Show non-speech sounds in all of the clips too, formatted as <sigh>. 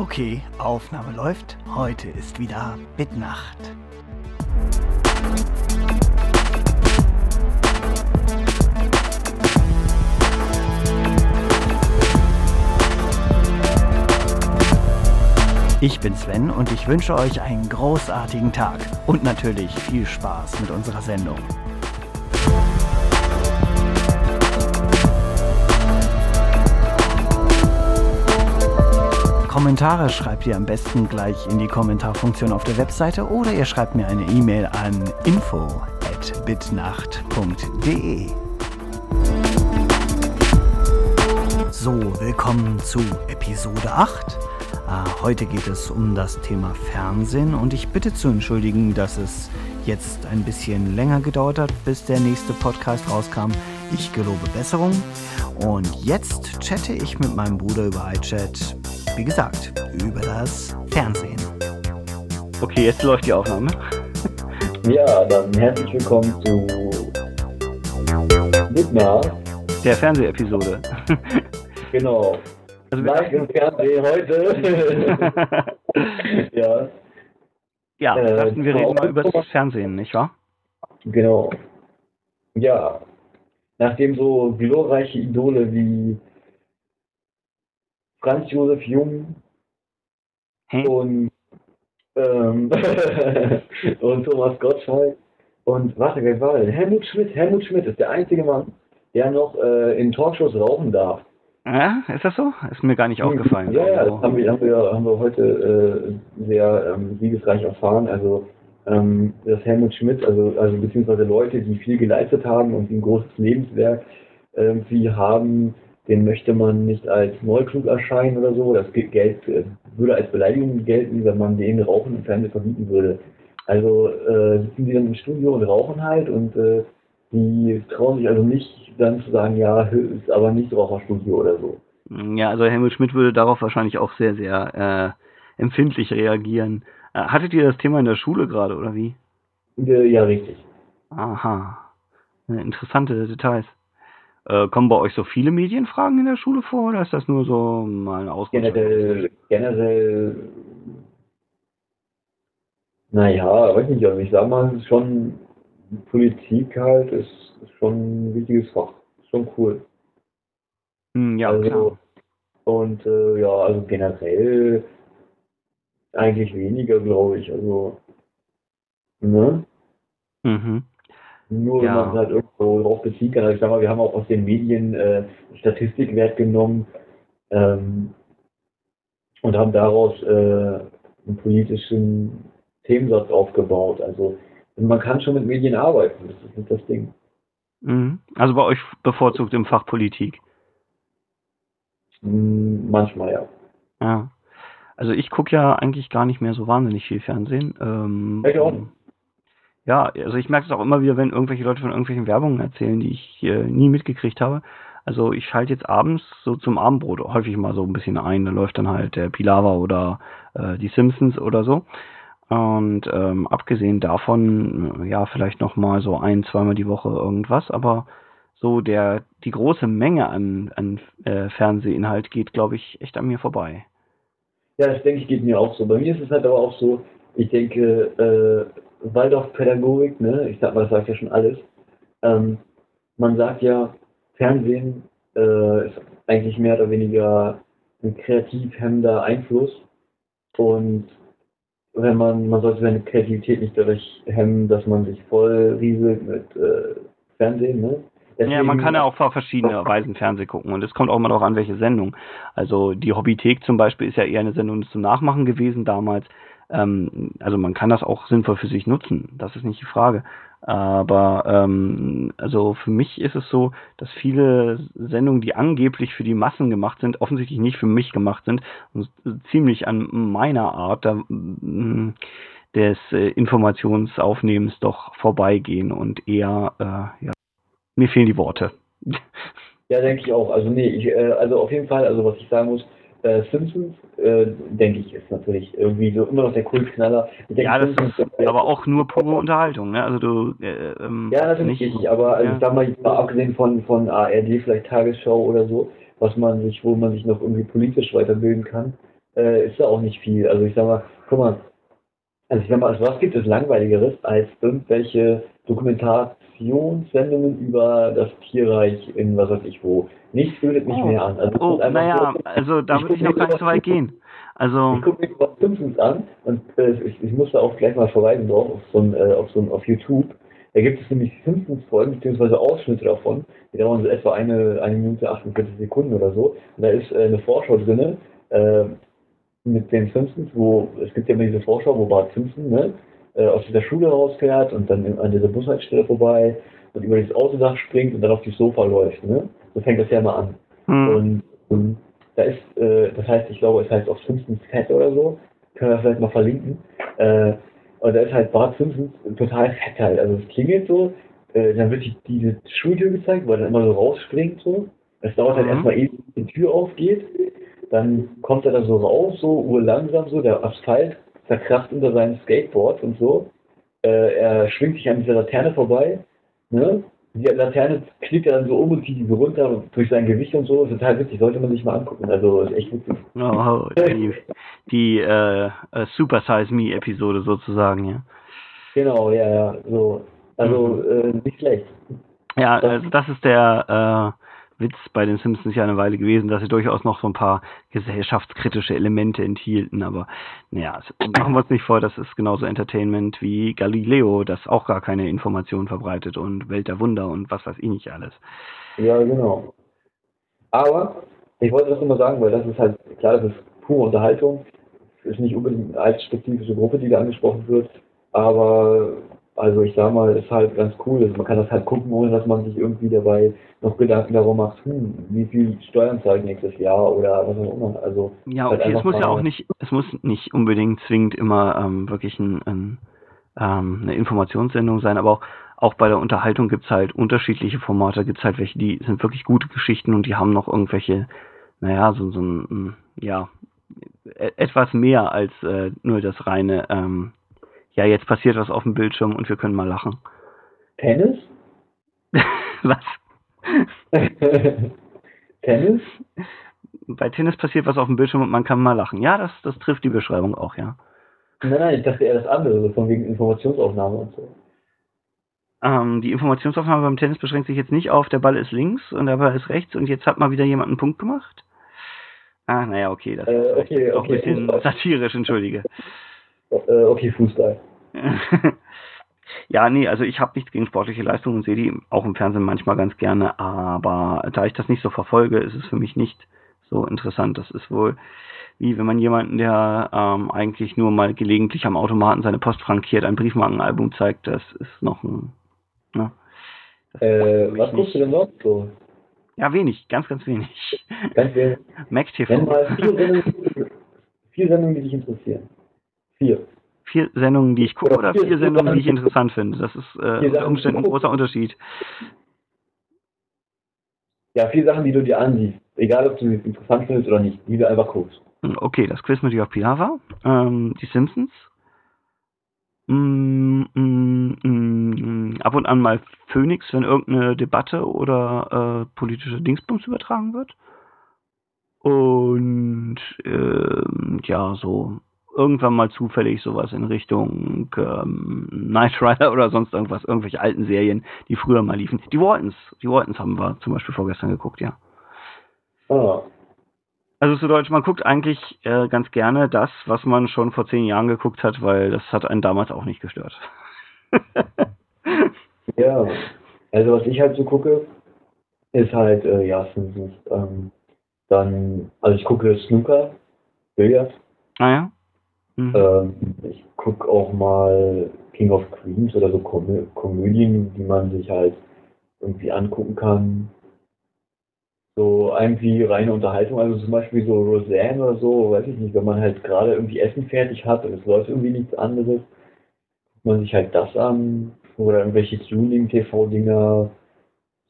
Okay, Aufnahme läuft. Heute ist wieder Mitnacht. Ich bin Sven und ich wünsche euch einen großartigen Tag und natürlich viel Spaß mit unserer Sendung. Kommentare schreibt ihr am besten gleich in die Kommentarfunktion auf der Webseite oder ihr schreibt mir eine E-Mail an info@bitnacht.de. So, willkommen zu Episode 8. Ah, heute geht es um das Thema Fernsehen und ich bitte zu entschuldigen, dass es jetzt ein bisschen länger gedauert hat, bis der nächste Podcast rauskam. Ich gelobe Besserung. Und jetzt chatte ich mit meinem Bruder über iChat wie gesagt, über das Fernsehen. Okay, jetzt läuft die Aufnahme. <laughs> Ja, dann herzlich willkommen zu Midnacht. Der Fernsehepisode. <laughs> Genau. Also wir Live im Fernsehen heute. <laughs> ja, ja, Äh, dachten, wir genau. reden mal über das Fernsehen, nicht wahr? genau. Ja, nachdem so glorreiche Idole wie Franz Josef Jung Hä? und, ähm, <laughs> und Thomas Gottschalk und warte, wer war denn? Helmut Schmidt. Helmut Schmidt ist der einzige Mann, der noch äh, in Talkshows rauchen darf. Ja, ist das so? Ist mir gar nicht aufgefallen. Ja, ja, das haben wir, haben wir, haben wir heute äh, sehr ähm, siegesreich erfahren. Also, ähm, dass Helmut Schmidt, also, also beziehungsweise Leute, die viel geleistet haben und ein großes Lebenswerk irgendwie haben, den möchte man nicht als neuklug erscheinen oder so. Das Ge- Geld äh, würde als Beleidigung gelten, wenn man denen Rauchen im Fernsehen verbieten würde. Also äh, sitzen die dann im Studio und rauchen halt und äh, die trauen sich also nicht dann zu sagen, ja, ist aber nicht Raucherstudio oder so. ja, also Helmut Schmidt würde darauf wahrscheinlich auch sehr, sehr äh, empfindlich reagieren. Äh, hattet ihr das Thema in der Schule gerade, oder wie? Äh, Ja, richtig. Aha. Interessante Details. Äh, kommen bei euch so viele Medienfragen in der Schule vor oder ist das nur so mal eine Ausrutscher? Generell, generell, naja, weiß nicht, also ich sag mal, schon Politik halt ist, ist schon ein wichtiges Fach. Ist schon cool. Hm, ja, also, klar. Und äh, ja, also generell eigentlich weniger, glaube ich. Also, ne? Mhm. Nur Ja. wenn man es halt irgendwo drauf beziehen kann. Also ich sag mal, wir haben auch aus den Medien äh, Statistikwert genommen ähm, und haben daraus äh, einen politischen Themensatz aufgebaut. Also man kann schon mit Medien arbeiten, das ist nicht das Ding. Mhm. Also bei euch bevorzugt im Fach Politik. Hm, manchmal ja. Ja. Also ich gucke ja eigentlich gar nicht mehr so wahnsinnig viel Fernsehen. Ähm, Ich auch. Ja, also ich merke es auch immer wieder, wenn irgendwelche Leute von irgendwelchen Werbungen erzählen, die ich äh, nie mitgekriegt habe. Also ich schalte jetzt abends so zum Abendbrot häufig mal so ein bisschen ein. Da läuft dann halt der Pilava oder äh, die Simpsons oder so. Und ähm, abgesehen davon, ja, vielleicht noch mal so ein, zweimal die Woche irgendwas, aber so der die große Menge an, an äh, Fernsehinhalt geht, glaube ich, echt an mir vorbei. Ja, das denke ich geht mir auch so. Bei mir ist es halt aber auch so, ich denke, äh, Waldorfpädagogik, ne, ich sag mal, das sagt ja schon alles. Ähm, man sagt ja, Fernsehen äh, ist eigentlich mehr oder weniger ein kreativ hemmender Einfluss. Und wenn man, man sollte seine Kreativität nicht dadurch hemmen, dass man sich voll rieselt mit äh, Fernsehen, ne? Ja, man Deswegen- kann ja auch auf verschiedene Weisen Fernsehen gucken und es kommt auch immer darauf an, welche Sendung. Also die Hobbythek zum Beispiel ist ja eher eine Sendung zum Nachmachen gewesen damals. Ähm, also man kann das auch sinnvoll für sich nutzen, das ist nicht die Frage. Aber ähm, also für mich ist es so, dass viele Sendungen, die angeblich für die Massen gemacht sind, offensichtlich nicht für mich gemacht sind und ziemlich an meiner Art da, mm, des äh, Informationsaufnehmens doch vorbeigehen und eher äh, ja, mir fehlen die Worte. Ja, denke ich auch. Also nee, ich, äh, also auf jeden Fall, also was ich sagen muss, äh, Simpsons, äh, denke ich, ist natürlich irgendwie so immer noch der Kultknaller. Ich denke, ja, das Simpsons ist aber auch nur pure Unterhaltung, ne? Also du äh, ähm, Ja, natürlich nicht, richtig, aber also ja. ich sag mal, mal abgesehen von, von ARD, vielleicht Tagesschau oder so, was man sich, wo man sich noch irgendwie politisch weiterbilden kann, äh, ist da auch nicht viel. Also ich sag mal, guck mal, also ich sag mal, also was gibt es langweiligeres als irgendwelche Dokumentationssendungen über das Tierreich in was weiß ich wo? Nichts bildet mich Oh. mehr an. Also, Oh, naja, so- also da würde ich noch gar nicht so weit gehen. Also, Ich gucke mir was Simpsons an und äh, ich, ich muss da auch gleich mal verweisen drauf auf so ein, äh, auf so ein, auf YouTube. Da gibt es nämlich Simpsons-Folgen beziehungsweise Ausschnitte davon. Die dauern so etwa eine, eine Minute 48 Sekunden oder so. Und da ist äh, eine Vorschau drinne äh, mit den Simpsons, wo es gibt ja immer diese Vorschau, wo Bart Simpson ne, äh, aus dieser Schule rausfährt und dann an dieser Bushaltestelle vorbei und über das Autodach springt und dann auf die Sofa läuft. Ne? So fängt das ja mal an. hm, Und, und da ist, äh, das heißt, ich glaube, es heißt auch Simpsons Fett oder so. Können wir vielleicht mal verlinken. Äh, und da ist halt Bart Simpsons total fett halt. Also es klingelt so, äh, dann wird die, diese Schultür gezeigt, wo er dann immer so rausspringt so. Es dauert halt Mhm. erstmal ewig, bis die Tür aufgeht. Dann kommt er da so raus, so urlangsam so, der Asphalt zerkracht unter seinem Skateboard und so. Äh, er schwingt sich an dieser Laterne vorbei, ne? Die Laterne knickt er dann so um und zieht diese runter durch sein Gewicht und so. Total witzig, sollte man sich mal angucken. Also ist echt witzig. oh, die, die äh, äh, Super Size Me Episode sozusagen, ja. Genau, ja, ja, so. Also äh, nicht schlecht. Ja, Das- also das ist der äh, Witz bei den Simpsons ja eine Weile gewesen, dass sie durchaus noch so ein paar gesellschaftskritische Elemente enthielten, aber naja, machen wir uns nicht vor, das ist genauso Entertainment wie Galileo, das auch gar keine Informationen verbreitet und Welt der Wunder und was weiß ich nicht alles. Ja, genau. Aber ich wollte das nur mal sagen, weil das ist halt, klar, das ist pure Unterhaltung. Es ist nicht unbedingt eine altspezifische Gruppe, die da angesprochen wird. Aber, also ich sag mal, ist halt ganz cool. Also man kann das halt gucken, ohne dass man sich irgendwie dabei noch Gedanken darum macht, hm, wie viel Steuern zahle ich nächstes Jahr oder was auch immer. Also, Ja, Halt okay, es einfach muss ja auch nicht, es muss nicht unbedingt zwingend immer ähm, wirklich ein, ein, ähm, eine Informationssendung sein, aber auch, auch bei der Unterhaltung gibt's halt unterschiedliche Formate, gibt's halt welche, die sind wirklich gute Geschichten und die haben noch irgendwelche, naja, so, so ein, ein, ja, e- etwas mehr als äh, nur das reine, ähm, ja, jetzt passiert was auf dem Bildschirm und wir können mal lachen. Tennis? <laughs> was? <laughs> Tennis? Bei Tennis passiert was auf dem Bildschirm und man kann mal lachen. Ja, das, das trifft die Beschreibung auch, ja. Nein, nein, ich dachte eher das andere, so von wegen Informationsaufnahme und so. Ähm, die Informationsaufnahme beim Tennis beschränkt sich jetzt nicht auf, der Ball ist links und der Ball ist rechts und jetzt hat mal wieder jemand einen Punkt gemacht. Ah, naja, okay, das Äh, ist vielleicht okay, auch okay, ein bisschen satirisch, entschuldige. Äh, okay, Fußball. <laughs> ja, nee, also ich habe nichts gegen sportliche Leistungen und sehe die auch im Fernsehen manchmal ganz gerne, aber da ich das nicht so verfolge, ist es für mich nicht so interessant. Das ist wohl wie wenn man jemanden, der ähm, eigentlich nur mal gelegentlich am Automaten seine Post frankiert, ein Briefmarkenalbum zeigt, das ist noch ein. Ne? Äh, was guckst du denn noch so? Ja, wenig, ganz, ganz wenig. Ganz wenig. <laughs> Mac TV. mal vier Sendungen, vier Sendungen, die dich interessieren. Vier. Vier Sendungen, die ich gucke, oder Vier- vier Sendungen, die ich interessant finde. Das ist äh, unter Umständen ein großer Unterschied. Ja, vier Sachen, die du dir ansiehst. Egal, ob du sie interessant findest oder nicht. Die du einfach guckst. Hm, Okay, das Quiz mit Jörg Pilawa, ähm, die Simpsons, mm, mm, mm, ab und an mal Phoenix, wenn irgendeine Debatte oder äh, politische Dingsbums übertragen wird. Und ähm, ja, so irgendwann mal zufällig sowas in Richtung ähm, Knight Rider oder sonst irgendwas, irgendwelche alten Serien, die früher mal liefen. Die Waltons, die Waltons haben wir zum Beispiel vorgestern geguckt, ja. Ah, Also zu Deutsch, man guckt eigentlich äh, ganz gerne das, was man schon vor zehn Jahren geguckt hat, weil das hat einen damals auch nicht gestört. <laughs> ja. Also, was ich halt so gucke, ist halt, äh, ja. Ähm, dann, also ich gucke Snooker, Billard. naja. Mhm. Ich gucke auch mal King of Queens oder so Komö Komödien, die man sich halt irgendwie angucken kann. So irgendwie reine Unterhaltung, also zum Beispiel so Roseanne oder so, weiß ich nicht, wenn man halt gerade irgendwie Essen fertig hat und es läuft irgendwie nichts anderes, guckt man sich halt das an oder irgendwelche Tuning-TV-Dinger,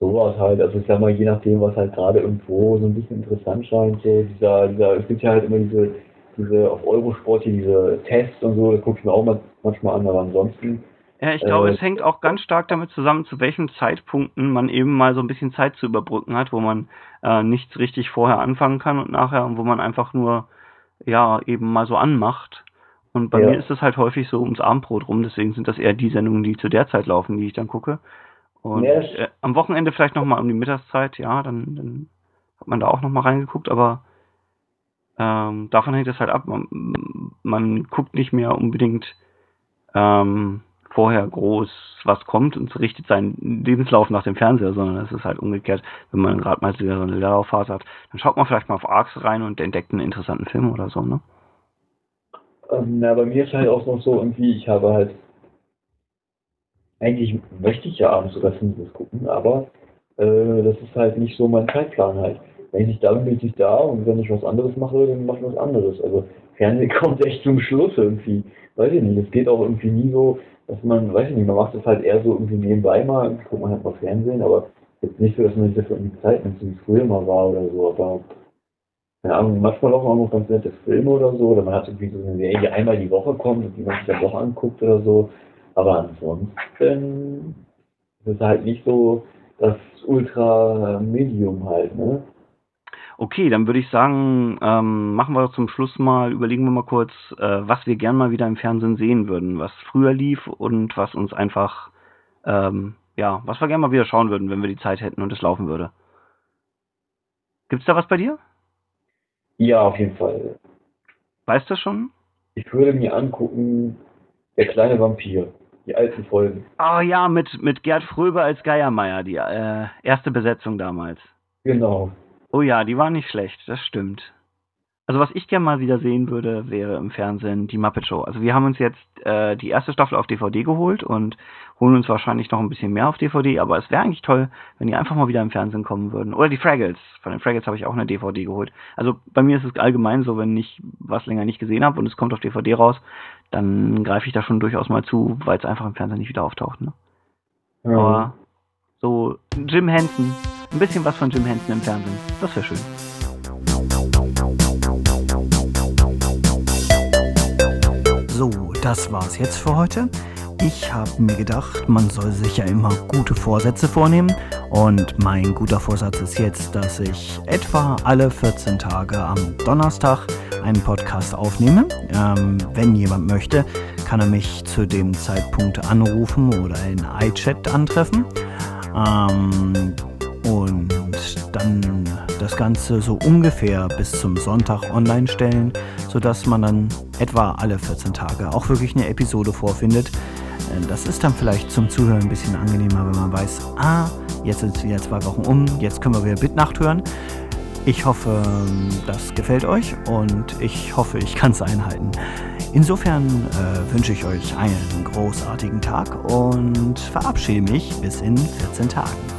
sowas halt. Also ich sag mal, je nachdem, was halt gerade irgendwo so ein bisschen interessant scheint, so dieser, dieser, es gibt ja halt immer diese diese auf Eurosport hier diese Tests und so, das gucke ich mir auch mal, manchmal an, aber ansonsten, Ja, ich glaube, äh, es hängt auch ganz stark damit zusammen, zu welchen Zeitpunkten man eben mal so ein bisschen Zeit zu überbrücken hat, wo man äh, nichts richtig vorher anfangen kann und nachher, und wo man einfach nur ja eben mal so anmacht. Und bei Ja. mir ist es halt häufig so ums Abendbrot rum, deswegen sind das eher die Sendungen, die zu der Zeit laufen, die ich dann gucke. Und Ja, äh, am Wochenende vielleicht nochmal um die Mittagszeit, ja, dann, dann hat man da auch nochmal reingeguckt, aber ähm, davon hängt es halt ab. Man, man guckt nicht mehr unbedingt ähm, vorher groß, was kommt und richtet seinen Lebenslauf nach dem Fernseher, sondern es ist halt umgekehrt, wenn man gerade mal so eine Leerlaufphase hat, dann schaut man vielleicht mal auf Arcs rein und entdeckt einen interessanten Film oder so, ne? Ähm, na, bei mir ist halt auch noch so irgendwie, ich habe halt, eigentlich möchte ich ja abends sogar Filme gucken, aber äh, das ist halt nicht so mein Zeitplan halt. Wenn ich nicht da bin, bin ich nicht da und wenn ich was anderes mache, dann mache ich was anderes. Also Fernsehen <laughs> kommt echt zum Schluss irgendwie. Weiß ich nicht, es geht auch irgendwie nie so, dass man, weiß ich nicht, man macht es halt eher so irgendwie nebenbei mal, guckt man halt mal Fernsehen, aber jetzt nicht so, dass man sich dafür irgendwie Zeit nimmt, wie es früher mal war oder so, aber keine Ahnung, manchmal auch noch ganz nette Filme oder so, oder man hat irgendwie so eine Serie, die einmal die Woche kommt und die man sich dann doch anguckt oder so. Aber ansonsten ist es halt nicht so das Ultra-Medium halt, ne? Okay, dann würde ich sagen, ähm, machen wir zum Schluss mal, überlegen wir mal kurz, äh, was wir gern mal wieder im Fernsehen sehen würden, was früher lief und was uns einfach, ähm, ja, was wir gern mal wieder schauen würden, wenn wir die Zeit hätten und es laufen würde. Gibt's da was bei dir? Ja, auf jeden Fall. Weißt du das schon? Ich würde mir angucken, der kleine Vampir, die alten Folgen. Oh ja, mit, mit Gerd Fröbe als Geiermeier, die äh, erste Besetzung damals. Genau. Oh ja, die war nicht schlecht, das stimmt. Also was ich gerne mal wieder sehen würde, wäre im Fernsehen die Muppet Show. Also wir haben uns jetzt äh, die erste Staffel auf DVD geholt und holen uns wahrscheinlich noch ein bisschen mehr auf DVD, aber es wäre eigentlich toll, wenn die einfach mal wieder im Fernsehen kommen würden. Oder die Fraggles. Von den Fraggles habe ich auch eine DVD geholt. Also bei mir ist es allgemein so, wenn ich was länger nicht gesehen habe und es kommt auf DVD raus, dann greife ich da schon durchaus mal zu, weil es einfach im Fernsehen nicht wieder auftaucht. Ne? Ja. Aber so Jim Henson, ein bisschen was von Jim Henson im Fernsehen, das wäre schön. So, das war's jetzt für heute. Ich habe mir gedacht, man soll sich ja immer gute Vorsätze vornehmen. Und mein guter Vorsatz ist jetzt, dass ich etwa alle 14 Tage am Donnerstag einen Podcast aufnehme. Ähm, wenn jemand möchte, kann er mich zu dem Zeitpunkt anrufen oder in iChat antreffen. Ähm, und dann das Ganze so ungefähr bis zum Sonntag online stellen, sodass man dann etwa alle 14 Tage auch wirklich eine Episode vorfindet. Äh, Das ist dann vielleicht zum Zuhören ein bisschen angenehmer, wenn man weiß, ah, jetzt sind es wieder zwei Wochen um, jetzt können wir wieder Bitnacht hören. Ich hoffe, das gefällt euch und ich hoffe, ich kann es einhalten. Insofern äh, wünsche ich euch einen großartigen Tag und verabschiede mich bis in 14 Tagen.